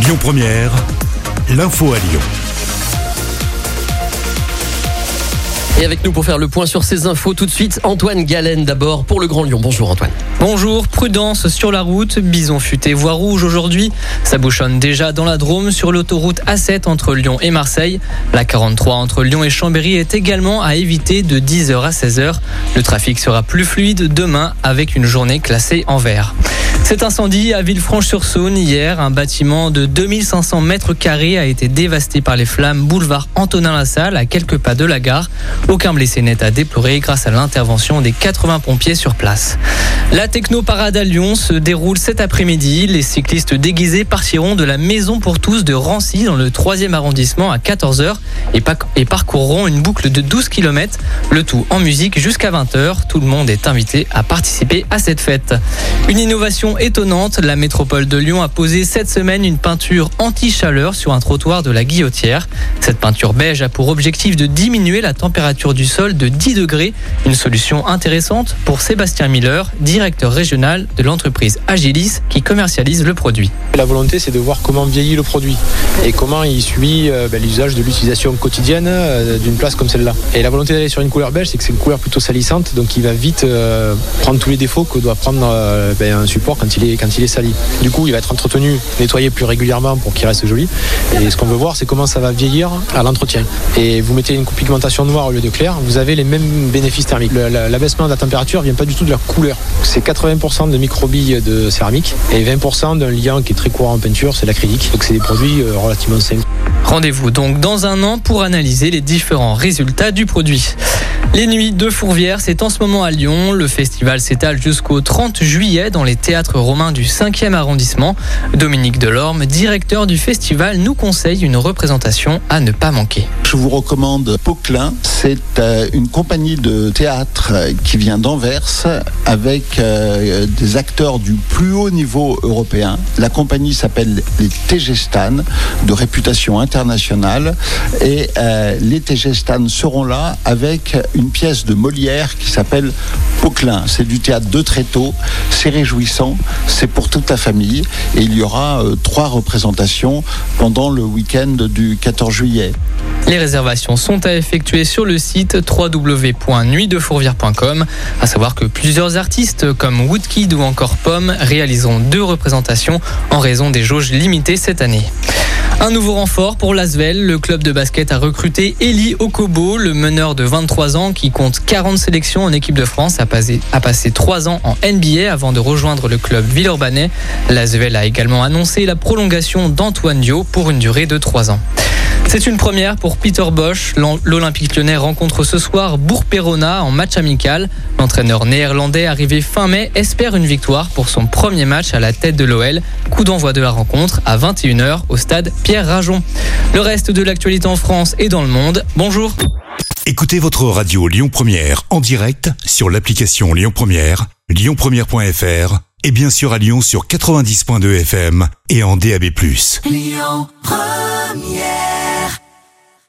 Lyon Première, l'info à Lyon. Et avec nous pour faire le point sur ces infos, tout de suite, Antoine Galen d'abord pour le Grand Lyon. Bonjour Antoine. Bonjour, prudence sur la route, bison futé voie rouge aujourd'hui. Ça bouchonne déjà dans la Drôme sur l'autoroute A7 entre Lyon et Marseille. La 43 entre Lyon et Chambéry est également à éviter de 10h à 16h. Le trafic sera plus fluide demain avec une journée classée en vert. Cet incendie à Villefranche-sur-Saône hier, un bâtiment de 2500 mètres carrés a été dévasté par les flammes boulevard Antonin-Lassalle à quelques pas de la gare. Aucun blessé n'est à déplorer grâce à l'intervention des 80 pompiers sur place. La technoparade à Lyon se déroule cet après-midi. Les cyclistes déguisés partiront de la maison pour tous de Rancy dans le 3e arrondissement à 14h et, parcourront une boucle de 12 km, le tout en musique jusqu'à 20h. Tout le monde est invité à participer à cette fête. Une innovation étonnante, la métropole de Lyon a posé cette semaine une peinture anti-chaleur sur un trottoir de la Guillotière. Cette peinture beige a pour objectif de diminuer la température du sol de 10 degrés. Une solution intéressante pour Sébastien Miller, directeur régional de l'entreprise Agilis qui commercialise le produit. La volonté, c'est de voir comment vieillit le produit et comment il suit euh, ben, l'usage de l'utilisation quotidienne euh, d'une place comme celle-là. Et la volonté d'aller sur une couleur beige, c'est que c'est une couleur plutôt salissante, donc il va vite euh, prendre tous les défauts que doit prendre ben, un support quand quand il est sali. Du coup, il va être entretenu, nettoyé plus régulièrement pour qu'il reste joli. Et ce qu'on veut voir, c'est comment ça va vieillir à l'entretien. Et vous mettez une pigmentation noire au lieu de clair, vous avez les mêmes bénéfices thermiques. L'abaissement de la température vient pas du tout de la couleur. C'est 80% de microbilles de céramique et 20% d'un liant qui est très courant en peinture, c'est l'acrylique. Donc c'est des produits euh, relativement sains. Rendez-vous donc dans un an pour analyser les différents résultats du produit. Les nuits de Fourvière, c'est en ce moment à Lyon. Le festival s'étale jusqu'au 30 juillet dans les théâtres romains du 5e arrondissement. Dominique Delorme, directeur du festival, nous conseille une représentation à ne pas manquer. Je vous recommande Poquelin. C'est euh, une compagnie de théâtre qui vient d'Anvers avec euh, des acteurs du plus haut niveau européen. La compagnie s'appelle les Tegestan, de réputation internationale. Et euh, les Tegestan seront là avec une pièce de Molière qui s'appelle Poquelin. C'est du théâtre de tôt, c'est réjouissant, c'est pour toute la famille et il y aura euh, trois représentations pendant le week-end du 14 juillet. Les réservations sont à effectuer sur le site www.nuitdefourvière.com. À savoir que plusieurs artistes comme Woodkid ou encore Pomme réaliseront deux représentations en raison des jauges limitées cette année. Un nouveau renfort pour l'Asvel. Le club de basket a recruté Eli Okobo, le meneur de 23 ans qui compte 40 sélections en équipe de France, a passé, a passé 3 ans en NBA avant de rejoindre le club villeurbanais. L'Asvel a également annoncé la prolongation d'Antoine Dio pour une durée de 3 ans. C'est une première pour Peter Bosch. L'Olympique lyonnais rencontre ce soir Bourg-Perona en match amical. L'entraîneur néerlandais arrivé fin mai espère une victoire pour son premier match à la tête de l'OL. Coup d'envoi de la rencontre à 21h au stade Pierre Rajon. Le reste de l'actualité en France et dans le monde. Bonjour. Écoutez votre radio Lyon Première en direct sur l'application Lyon Première, lyonpremière.fr et bien sûr à Lyon sur 90.2 FM et en DAB+. Lyon Première